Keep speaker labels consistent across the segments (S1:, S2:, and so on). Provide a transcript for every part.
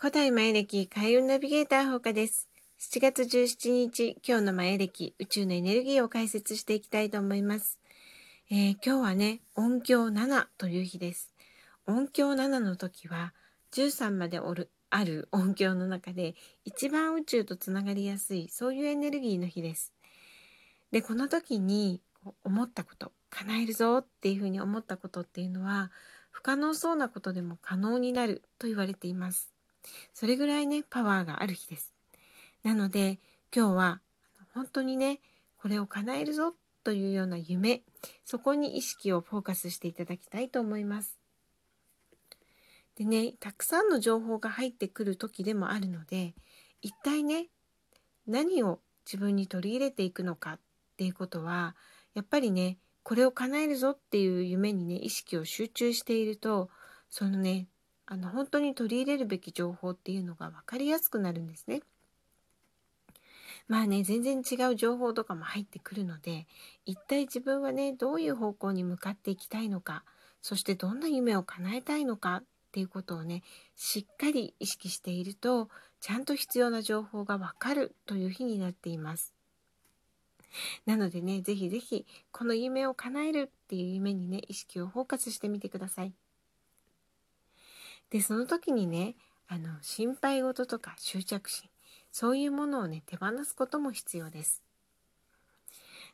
S1: 古代前歴開運ナビゲーターほかです。7月17日、今日の前歴宇宙のエネルギーを解説していきたいと思います。えー、今日はね、音響7という日です。音響7の時は、13までおるある音響の中で一番宇宙とつながりやすい、そういうエネルギーの日です。で、この時に思ったこと、叶えるぞっていうふうに思ったことっていうのは、不可能そうなことでも可能になると言われています。それぐらいね、パワーがある日です。なので、今日は本当にね、これを叶えるぞというような夢、そこに意識をフォーカスしていただきたいと思います。でね、たくさんの情報が入ってくる時でもあるので、一体ね、何を自分に取り入れていくのかっていうことは、やっぱりね、これを叶えるぞっていう夢にね、意識を集中していると、そのね、あの本当に取り入れるべき情報っていうのが分かりやすくなるんですね。まあね全然違う情報とかも入ってくるので一体自分はねどういう方向に向かっていきたいのかそしてどんな夢を叶えたいのかっていうことをねしっかり意識しているとちゃんと必要な情報がわかるという日になっています。なのでね、ぜひぜひこの夢を叶えるっていう夢にね、意識をフォーカスしてみてください。で、その時にね、あの、心配事とか執着心、そういうものをね、手放すことも必要です。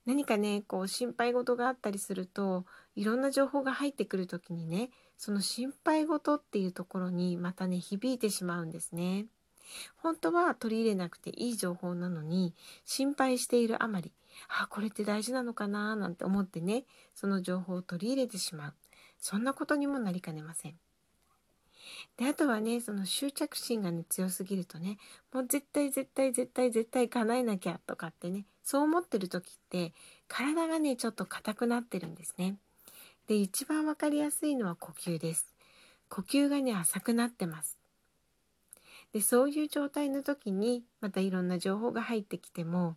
S1: 何かね、こう、心配事があったりすると、いろんな情報が入ってくる時にね、その心配事っていうところにまたね、響いてしまうんですね。本当は取り入れなくていい情報なのに、心配しているあまり、あ、これって大事なのかななんて思ってね、その情報を取り入れてしまう。そんなことにもなりかねません。で、あとはね、その執着心がね、強すぎるとね、もう絶対絶対絶対絶対叶えなきゃとかってね、そう思ってる時って、体がね、ちょっと硬くなってるんですね。で、一番わかりやすいのは呼吸です。呼吸がね、浅くなってます。で、そういう状態の時に、またいろんな情報が入ってきても、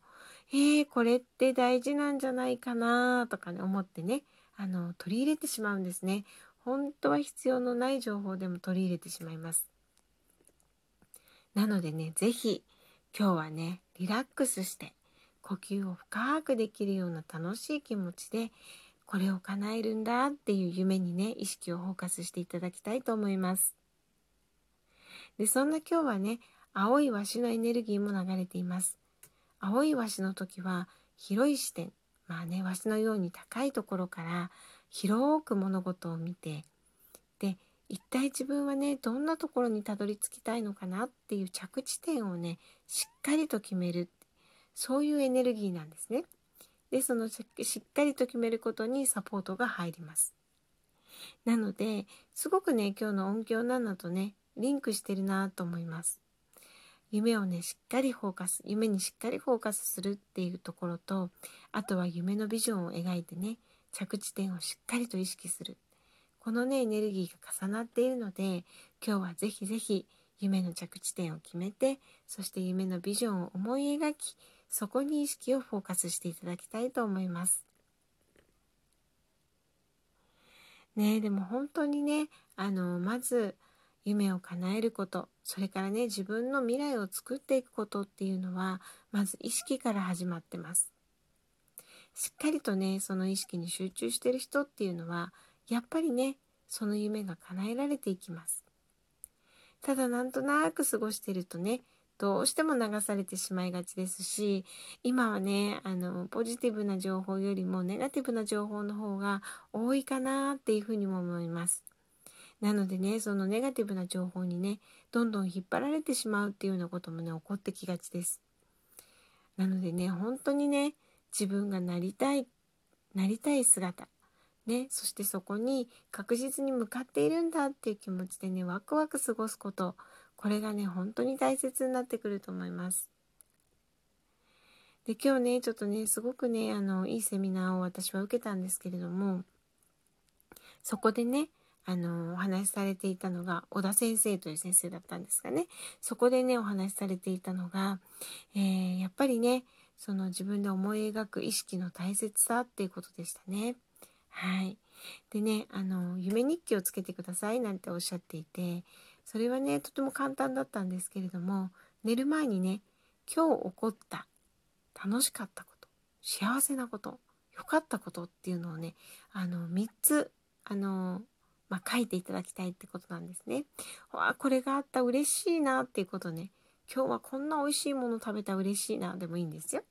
S1: えー、これって大事なんじゃないかなとかね、思ってね、あの、取り入れてしまうんですね。本当は必要のない情報でも取り入れてしまいます。なのでね、是非今日はね、リラックスして呼吸を深くできるような楽しい気持ちでこれを叶えるんだっていう夢にね、意識をフォーカスしていただきたいと思います。で、そんな今日はね、青いワシのエネルギーも流れています。青いワシの時は広い視点、まあね、わしのように高いところから広く物事を見て、で、一体自分はね、どんなところにたどり着きたいのかなっていう着地点をね、しっかりと決める。そういうエネルギーなんですね。で、そのしっかりと決めることにサポートが入ります。なので、すごくね、今日の音響なのとね、リンクしてるなと思います。夢をね、しっかりフォーカス、夢にしっかりフォーカスするっていうところと、あとは夢のビジョンを描いてね、着地点をしっかりと意識する。このね、エネルギーが重なっているので、今日はぜひぜひ夢の着地点を決めて、そして夢のビジョンを思い描き、そこに意識をフォーカスしていただきたいと思います。ねでも本当にね、あの、まず、夢を叶えること、それからね、自分の未来を作っていくことっていうのは、まず意識から始まってます。しっかりとね、その意識に集中してる人っていうのは、やっぱりね、その夢が叶えられていきます。ただなんとなく過ごしてるとね、どうしても流されてしまいがちですし、今はね、あの、ポジティブな情報よりもネガティブな情報の方が多いかなっていうふうにも思います。なのでね、そのネガティブな情報にね、どんどん引っ張られてしまうっていうようなこともね、起こってきがちです。なのでね、本当にね、自分がなりたい、なりたい姿、ね、そしてそこに確実に向かっているんだっていう気持ちでね、ワクワク過ごすこと、これがね、本当に大切になってくると思います。で、今日ね、ちょっとね、すごくね、あの、いいセミナーを私は受けたんですけれども、そこでね、あの、お話しされていたのが、小田先生という先生だったんですがね、そこでね、お話しされていたのが、えー、やっぱりね、その自分で思い描く意識の大切さっていうことでしたね。はい。でね、あの、夢日記をつけてくださいなんておっしゃっていて、それはねとても簡単だったんですけれども寝る前にね今日起こった楽しかったこと幸せなこと良かったことっていうのをねあの3つあのまあ、書いていただきたいってことなんですね。わこれがあった嬉しいなっていうことね今日はこんな美味しいもの食べた嬉しいなでもいいんですよ。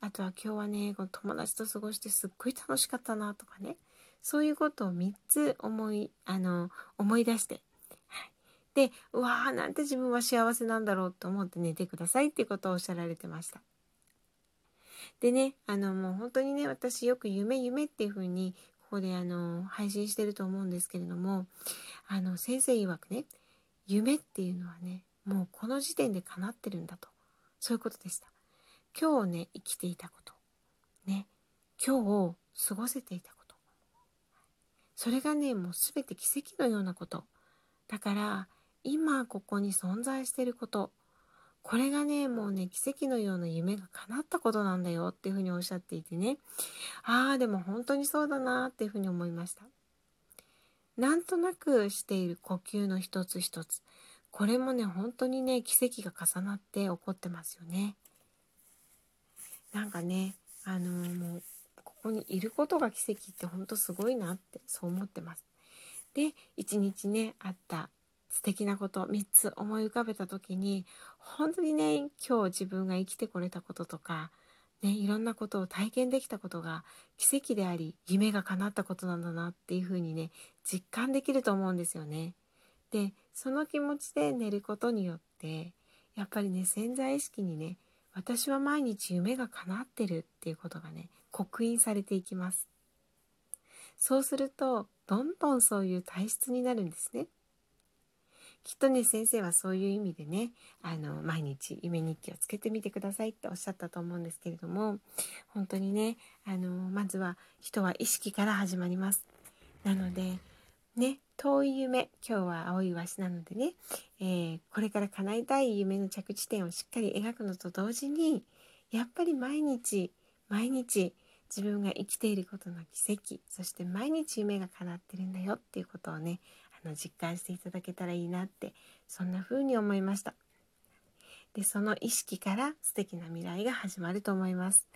S1: あとは今日はねこの友達と過ごしてすっごい楽しかったなとかねそういうことを3つ思いあの思い出して、でうわーなんて自分は幸せなんだろうと思って寝てくださいっていうことをおっしゃられてました。でねあのもう本当にね私よく夢夢っていう風にここであの配信してると思うんですけれどもあの先生曰くね夢っていうのはねもうこの時点で叶ってるんだと。そういうことでした。今日ね生きていたこと。ね。今日を過ごせていたこと。それがねもう全て奇跡のようなこと。だから今ここに存在してること。これがねもうね奇跡のような夢が叶ったことなんだよ。っていうふうにおっしゃっていてね。ああでも本当にそうだなっていうふうに思いました。なんとなくしている呼吸の一つ一つ。これもね本当にね奇跡が重なって起こってますよねなんかねあのー、もうここにいることが奇跡って本当すごいなってそう思ってますで一日ねあった素敵なこと3つ思い浮かべた時に本当にね今日自分が生きてこれたこととか、ね、いろんなことを体験できたことが奇跡であり夢が叶ったことなんだなっていうふうにね実感できると思うんですよね。でその気持ちで寝ることによってやっぱりね潜在意識にね私は毎日夢が叶ってるっていうことがね刻印されていきます。そうするとどんどんそういう体質になるんですね。きっとね先生はそういう意味でねあの毎日夢日記をつけてみてくださいっておっしゃったと思うんですけれども本当にねあのまずは人は意識から始まります。なのでね遠い夢今日は青いワシなのでね、えー、これから叶えたい夢の着地点をしっかり描くのと同時にやっぱり毎日毎日自分が生きていることの奇跡そして毎日夢が叶ってるんだよっていうことをねあの実感していただけたらいいなってそんな風に思いました。でその意識から素敵な未来が始まると思います。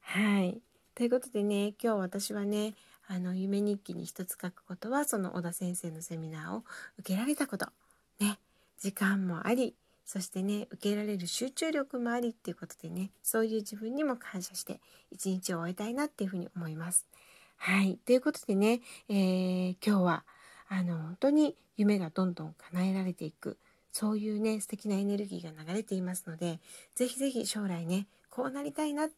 S1: はい。ということでね今日私はねあの夢日記に一つ書くことはその小田先生のセミナーを受けられたこと。ね。時間もありそしてね受けられる集中力もありっていうことでねそういう自分にも感謝して一日を終えたいなっていうふうに思います。はい。ということでね、えー、今日はあの本当に夢がどんどん叶えられていくそういうね素敵なエネルギーが流れていますので是非是非将来ねこうなりたいなって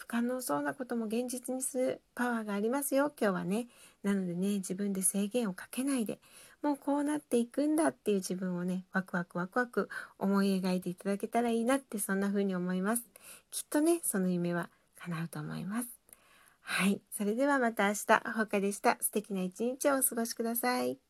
S1: 不可能そうなことも現実にするパワーがありますよ今日はねなのでね自分で制限をかけないでもうこうなっていくんだっていう自分をねワクワクワクワク思い描いていただけたらいいなってそんな風に思いますきっとねその夢は叶うと思いますはい。それではまた明日、ほかでした。素敵な一日をお過ごしください。